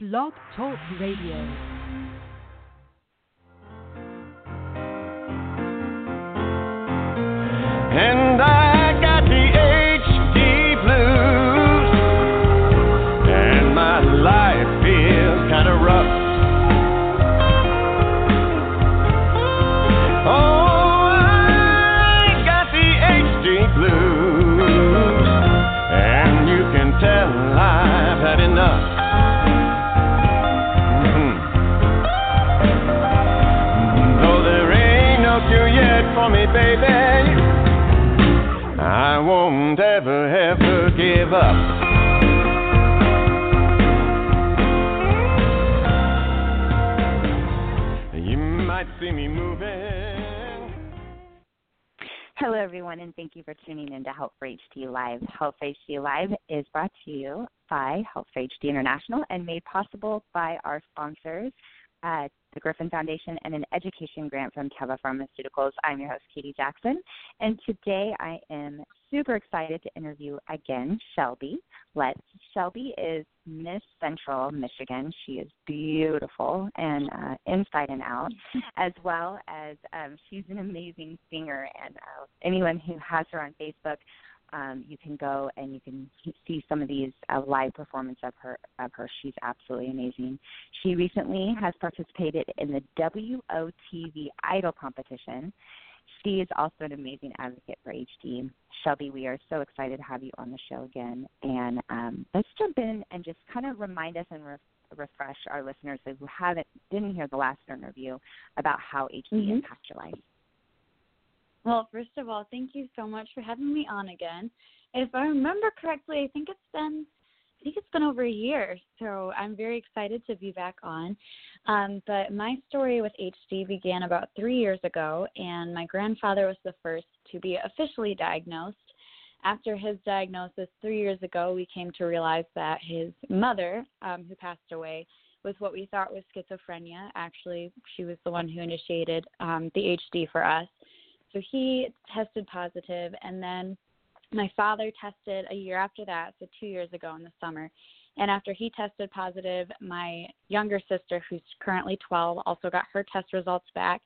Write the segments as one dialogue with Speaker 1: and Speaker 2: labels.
Speaker 1: Blog Talk Radio.
Speaker 2: Everyone, and thank you for tuning in to Help for HD Live. Help for HD Live is brought to you by Help for HD International and made possible by our sponsors, uh, the Griffin Foundation, and an education grant from Teva Pharmaceuticals. I'm your host, Katie Jackson, and today I am super excited to interview again Shelby Lentz. Shelby is Miss Central Michigan. She is beautiful and uh, inside and out, as well as um, she's an amazing singer. And uh, anyone who has her on Facebook, um, you can go and you can see some of these uh, live performance of her. Of her, she's absolutely amazing. She recently has participated in the WOTV Idol competition. She is also an amazing advocate for HD. Shelby, we are so excited to have you on the show again. And um, let's jump in and just kind of remind us and re- refresh our listeners who haven't didn't hear the last interview about how HD
Speaker 3: Mhm.
Speaker 2: impacts your life.
Speaker 3: Well, first of all, thank you so much for having me on again. If I remember correctly, I think it's been I think it's been over a year, so I'm very excited to be back on. Um, but my story with HD began about three years ago, and my grandfather was the first to be officially diagnosed. After his diagnosis three years ago, we came to realize that his mother, um, who passed away, was what we thought was schizophrenia. Actually, she was the one who initiated um, the HD for us. So he tested positive, and then my father tested a year after that, so two years ago in the summer. And after he tested positive, my younger sister, who's currently 12, also got her test results back.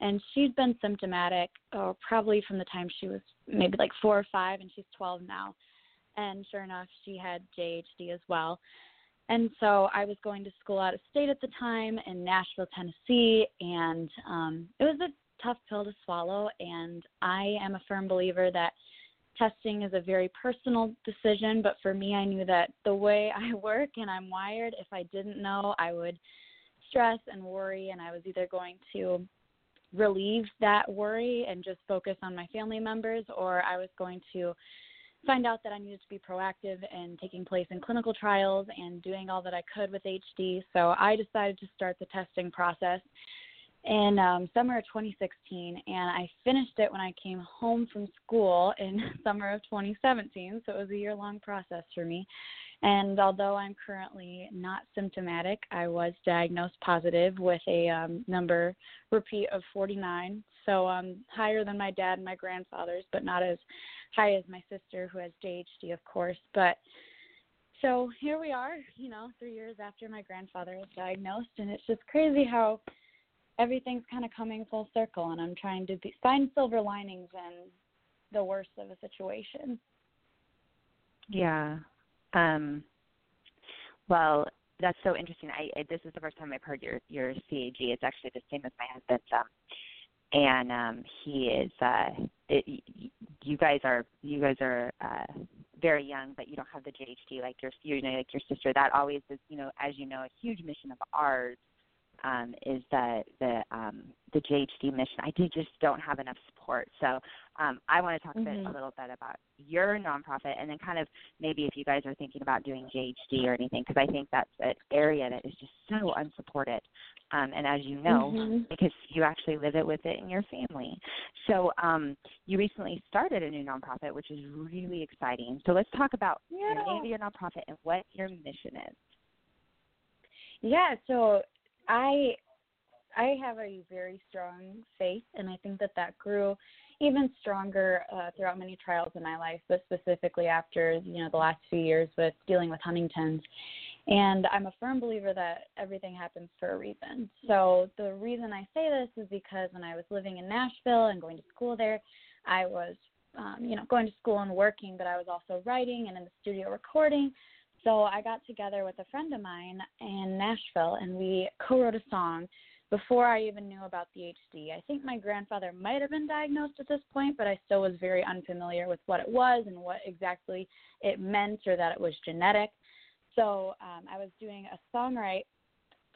Speaker 3: And she'd been symptomatic oh, probably from the time she was maybe like four or five, and she's 12 now. And sure enough, she had JHD as well. And so I was going to school out of state at the time in Nashville, Tennessee, and um, it was a tough pill to swallow. And I am a firm believer that testing is a very personal decision, but for me, I knew that the way I work and I'm wired, if I didn't know, I would stress and worry, and I was either going to relieve that worry and just focus on my family members, or I was going to find out that I needed to be proactive in taking place in clinical trials and doing all that I could with HD. So I decided to start the testing process in um, summer of 2016, and I finished it when I came home from school in summer of 2017. So it was a year long process for me. And although I'm currently not symptomatic, I was diagnosed positive with a um, number repeat of 49. So um, higher than my dad and my grandfather's, but not as high as my sister who has JHD, of course. But so here we are, you know, three years after my grandfather was diagnosed, and it's just crazy how everything's kind of coming full circle, and I'm trying to be, find silver linings in the worst of a situation.
Speaker 2: Yeah. Um, well, that's so interesting. I, I this is the first time I've heard your your CAG. It's actually the same as my husband's. Um, and um, he is. Uh, it, you guys are you guys are uh, very young, but you don't have the JHD like your you know like your sister. That always is you know as you know a huge mission of ours um, is the the um, the JHD mission. I do just don't have enough support. So um, I want to talk a, bit, a
Speaker 3: Mhm.
Speaker 2: little bit about your nonprofit, and then kind of maybe if you guys are thinking about doing JHD or anything, because I think that's an area that is just so unsupported. Um, and as you know,
Speaker 3: Mhm.
Speaker 2: because you actually live it with it in your family. So um, you recently started a new nonprofit, which is really exciting. So let's talk about the name of your nonprofit and what your mission is.
Speaker 3: Yeah, so I I have a very strong faith, and I think that that grew even stronger uh, throughout many trials in my life, but specifically after you know the last few years with dealing with Huntington's. And I'm a firm believer that everything happens for a reason. So the reason I say this is because when I was living in Nashville and going to school there, I was, um, you know, going to school and working, but I was also writing and in the studio recording. So I got together with a friend of mine in Nashville and we co-wrote a song before I even knew about the HD. I think my grandfather might have been diagnosed at this point, but I still was very unfamiliar with what it was and what exactly it meant or that it was genetic. So um, I was doing a songwrite,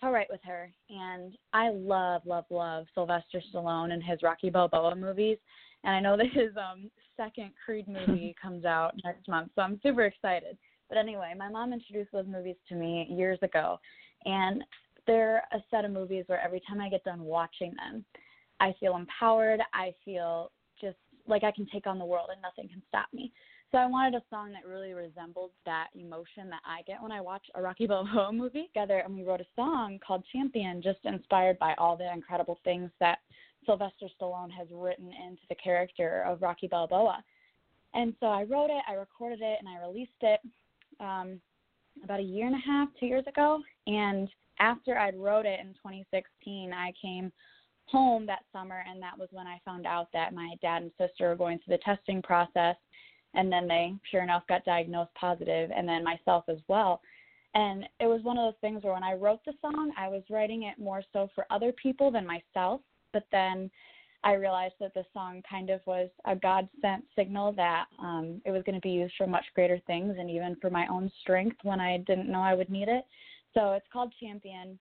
Speaker 3: co-write with her, and I love, love, love Sylvester Stallone and his Rocky Balboa movies. And I know that his um, second Creed movie comes out next month, so I'm super excited. But anyway, my mom introduced those movies to me years ago, and they're a set of movies where every time I get done watching them, I feel empowered. I feel just like I can take on the world and nothing can stop me. So I wanted a song that really resembled that emotion that I get when I watch a Rocky Balboa movie together. And we wrote a song called Champion, just inspired by all the incredible things that Sylvester Stallone has written into the character of Rocky Balboa. And so I wrote it, I recorded it, and I released it um, about a year and a half, two years ago. And after I'd wrote it in 2016, I came home that summer, and that was when I found out that my dad and sister were going through the testing process, and then they, sure enough, got diagnosed positive, and then myself as well. And it was one of those things where when I wrote the song, I was writing it more so for other people than myself. But then I realized that the song kind of was a God sent signal that um, it was going to be used for much greater things and even for my own strength when I didn't know I would need it. So it's called Champion,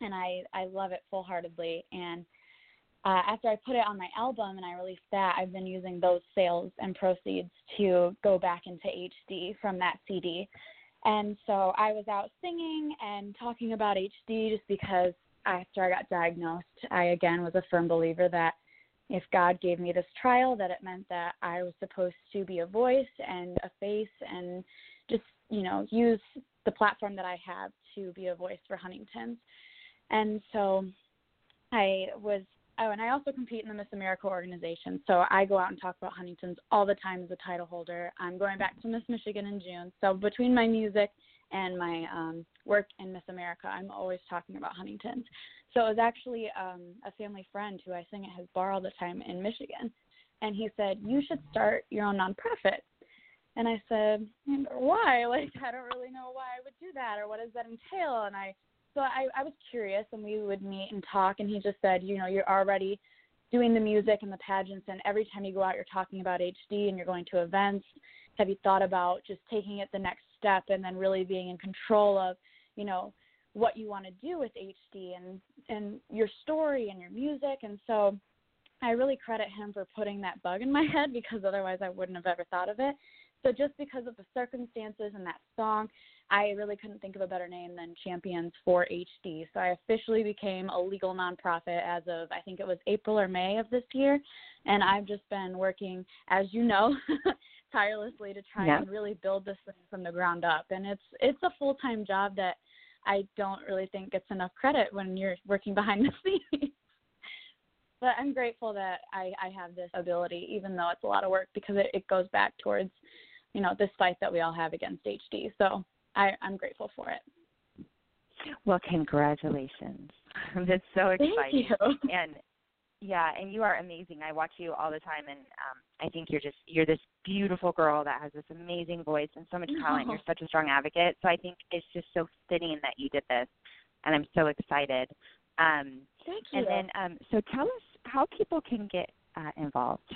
Speaker 3: and I I love it full heartedly. And uh, after I put it on my album and I released that, I've been using those sales and proceeds to go back into HD from that CD. And so I was out singing and talking about HD just because after I got diagnosed, I again was a firm believer that if God gave me this trial, that it meant that I was supposed to be a voice and a face and just, you know, use the platform that I have to be a voice for Huntington's. And so I was oh and I also compete in the Miss America organization. So I go out and talk about Huntington's all the time as a title holder. I'm going back to Miss Michigan in June. So between my music and my um, work in Miss America, I'm always talking about Huntington's. So it was actually um, a family friend who I sing at his bar all the time in Michigan, and he said you should start your own nonprofit. And I said, why? Like, I don't really know why I would do that or what does that entail. And I, so I, I was curious and we would meet and talk. And he just said, you know, you're already doing the music and the pageants. And every time you go out, you're talking about HD and you're going to events. Have you thought about just taking it the next step and then really being in control of, you know, what you want to do with HD and, and your story and your music. And so I really credit him for putting that bug in my head because otherwise I wouldn't have ever thought of it. So just because of the circumstances and that song, I really couldn't think of a better name than Champions for HD. So I officially became a legal nonprofit as of I think it was April or May of this year, and I've just been working, as you know, tirelessly to try and really build this thing from the ground up. And it's it's a full time job that I don't really think gets enough credit when you're working behind the scenes. but I'm grateful that I, I have this ability, even though it's a lot of work, because it, it goes back towards you know this fight that we all have against HD. So I, I'm grateful for it.
Speaker 2: Well, congratulations. That's so exciting.
Speaker 3: Thank you.
Speaker 2: And yeah, and you are amazing. I watch you all the time, and um, I think you're just you're this beautiful girl that has this amazing voice and so much talent. You're such a strong advocate. So I think it's just so fitting that you did this, and I'm so excited. Um,
Speaker 3: Thank you.
Speaker 2: And then, um, so tell us how people can get uh, involved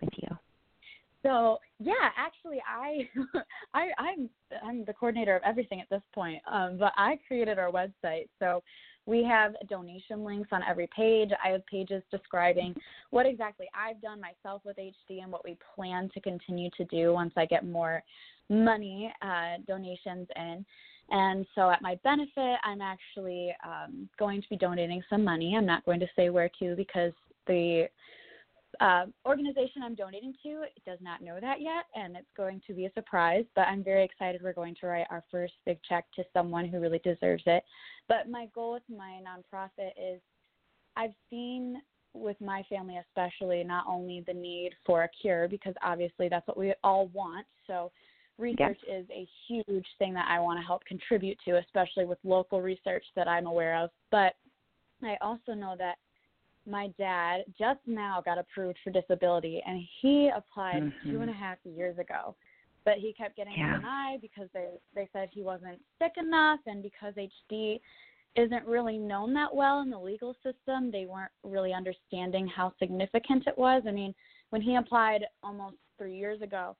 Speaker 2: with you.
Speaker 3: So yeah, actually, I, I I'm I'm the coordinator of everything at this point. Um, but I created our website, so we have donation links on every page. I have pages describing what exactly I've done myself with HD and what we plan to continue to do once I get more money uh, donations in. And so, at my benefit, I'm actually um, going to be donating some money. I'm not going to say where to because the uh, organization I'm donating to does not know that yet, and it's going to be a surprise. But I'm very excited. We're going to write our first big check to someone who really deserves it. But my goal with my nonprofit is I've seen with my family, especially, not only the need for a cure, because obviously that's what we all want. So research is a huge thing that I want to help contribute to, especially with local research that I'm aware of. But I also know that my dad just now got approved for disability and he applied
Speaker 2: mm-hmm.
Speaker 3: two and a half years ago but he kept getting
Speaker 2: yeah.
Speaker 3: denied because they they said he wasn't sick enough and because hd isn't really known that well in the legal system they weren't really understanding how significant it was i mean when he applied almost three years ago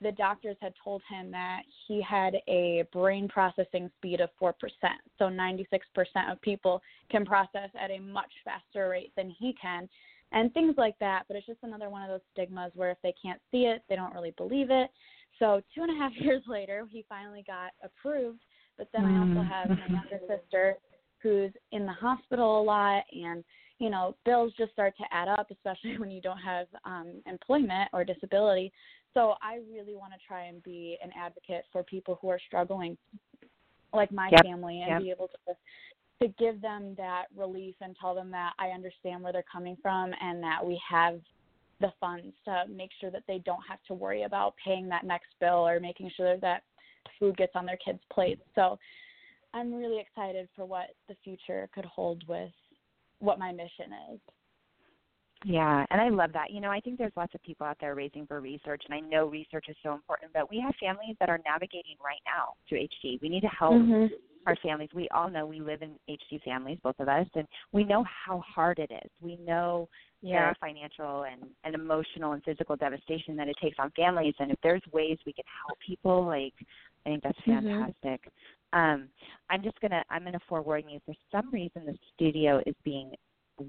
Speaker 3: the doctors had told him that he had a brain processing speed of 4%. So 96% of people can process at a much faster rate than he can, and things like that. But it's just another one of those stigmas where if they can't see it, they don't really believe it. So two and a half years later, he finally got approved. But then I also mm. have my younger sister who's in the hospital a lot and you know bills just start to add up especially when you don't have um employment or disability so I really want to try and be an advocate for people who are struggling, like my
Speaker 2: yep.
Speaker 3: family, and
Speaker 2: yep.
Speaker 3: be able to to give them that relief and tell them that I understand where they're coming from and that we have the funds to make sure that they don't have to worry about paying that next bill or making sure that food gets on their kids' plates. So I'm really excited for what the future could hold with what my mission is.
Speaker 2: Yeah, and I love that. You know, I think there's lots of people out there raising for research, and I know research is so important, but we have families that are navigating right now through HD. We need to help
Speaker 3: mm-hmm.
Speaker 2: our families. We all know we live in HD families, both of us, and we know how hard it is. We know
Speaker 3: yeah.
Speaker 2: the financial and, and emotional and physical devastation that it takes on families, and if there's ways we can help people, like, I think that's
Speaker 3: mm-hmm.
Speaker 2: fantastic. Mm-hmm. Um, I'm just gonna I'm gonna forewarn you. For some reason, the studio is being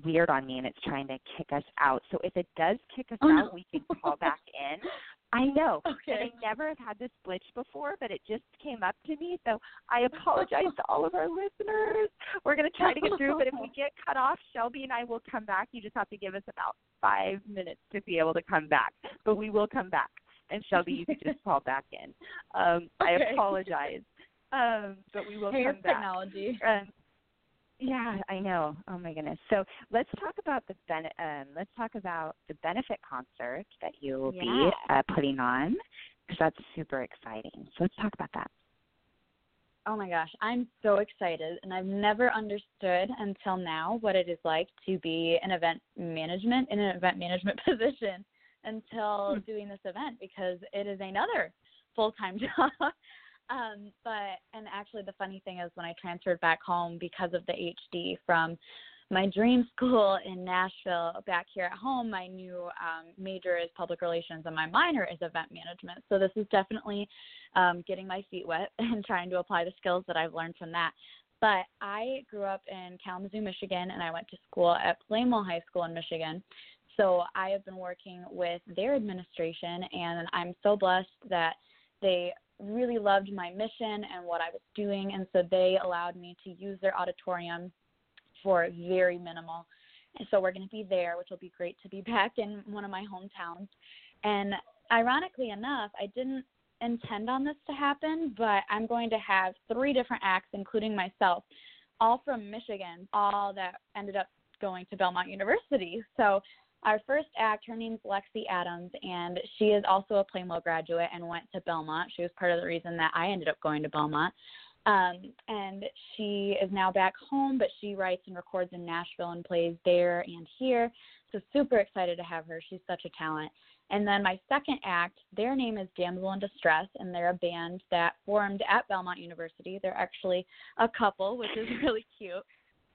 Speaker 2: weird on me and it's trying to kick us out. So if it does kick us
Speaker 3: oh,
Speaker 2: out, we can call back in. I know.
Speaker 3: Okay.
Speaker 2: And I never have had this glitch before, but it just came up to me. So I apologize to all of our listeners. We're going to try to get through, but if we get cut off, Shelby and I will come back. You just have to give us about five minutes to be able to come back, but we will come back. And Shelby, you can just call back in. Um,
Speaker 3: okay.
Speaker 2: I apologize, um, but we will
Speaker 3: hey,
Speaker 2: come back.
Speaker 3: technology.
Speaker 2: Um, yeah, I know. Oh my goodness. So let's talk about the ben- um, let's talk about the benefit concert that you will
Speaker 3: yeah.
Speaker 2: be uh, putting on because that's super exciting. So let's talk about that.
Speaker 3: Oh my gosh, I'm so excited, and I've never understood until now what it is like to be an event management in an event management position until
Speaker 2: hmm.
Speaker 3: doing this event because it is another full time job. Um, but and actually the funny thing is when I transferred back home because of the HD from my dream school in Nashville back here at home, my new um, major is public relations and my minor is event management. So this is definitely um, getting my feet wet and trying to apply the skills that I've learned from that. But I grew up in Kalamazoo, Michigan, and I went to school at Plainwell High School in Michigan. So I have been working with their administration, and I'm so blessed that they really loved my mission and what I was doing, and so they allowed me to use their auditorium for very minimal. And so we're going to be there, which will be great to be back in one of my hometowns. And ironically enough, I didn't intend on this to happen, but I'm going to have three different acts, including myself, all from Michigan, all that ended up going to Belmont University. So our first act, her name's Lexi Adams, and she is also a Plainwell graduate and went to Belmont. She was part of the reason that I ended up going to Belmont. Um, and she is now back home, but she writes and records in Nashville and plays there and here. So super excited to have her. She's such a talent. And then my second act, their name is Damsel in Distress, and they're a band that formed at Belmont University. They're actually a couple, which is really cute.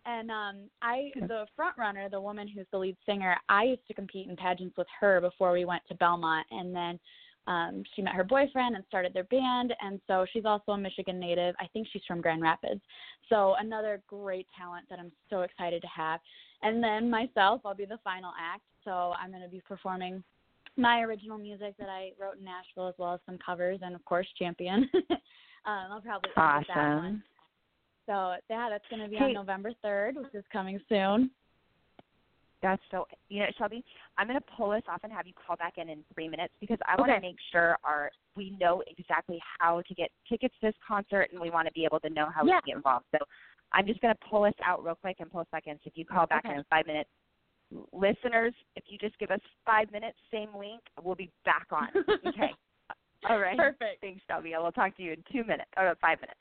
Speaker 3: And um, I, the front runner, the woman who's the lead singer, I used to compete in pageants with her before we went to Belmont, and then um, she met her boyfriend and started their band. And so she's also a Michigan native. I think she's from Grand Rapids. So another great talent that I'm so excited to have. And then myself, I'll be the final act. So I'm going to be performing my original music that I wrote in Nashville, as well as some covers, and of course, Champion. um, I'll probably
Speaker 2: awesome.
Speaker 3: that one. So yeah, that's going to be
Speaker 2: hey,
Speaker 3: on November 3rd, which is coming soon.
Speaker 2: That's so. You know, Shelby, I'm going to pull this off and have you call back in in three minutes because I want to make sure our we know exactly how to get tickets to this concert and we want to be able to know how
Speaker 3: yeah.
Speaker 2: we can get involved. So I'm just going to pull us out real quick and pull us back in. So if you call back
Speaker 3: okay.
Speaker 2: in five minutes, listeners, if you just give us five minutes, same link, we'll be back on. okay. All right.
Speaker 3: Perfect.
Speaker 2: Thanks, Shelby. I will talk to you in two minutes or five minutes.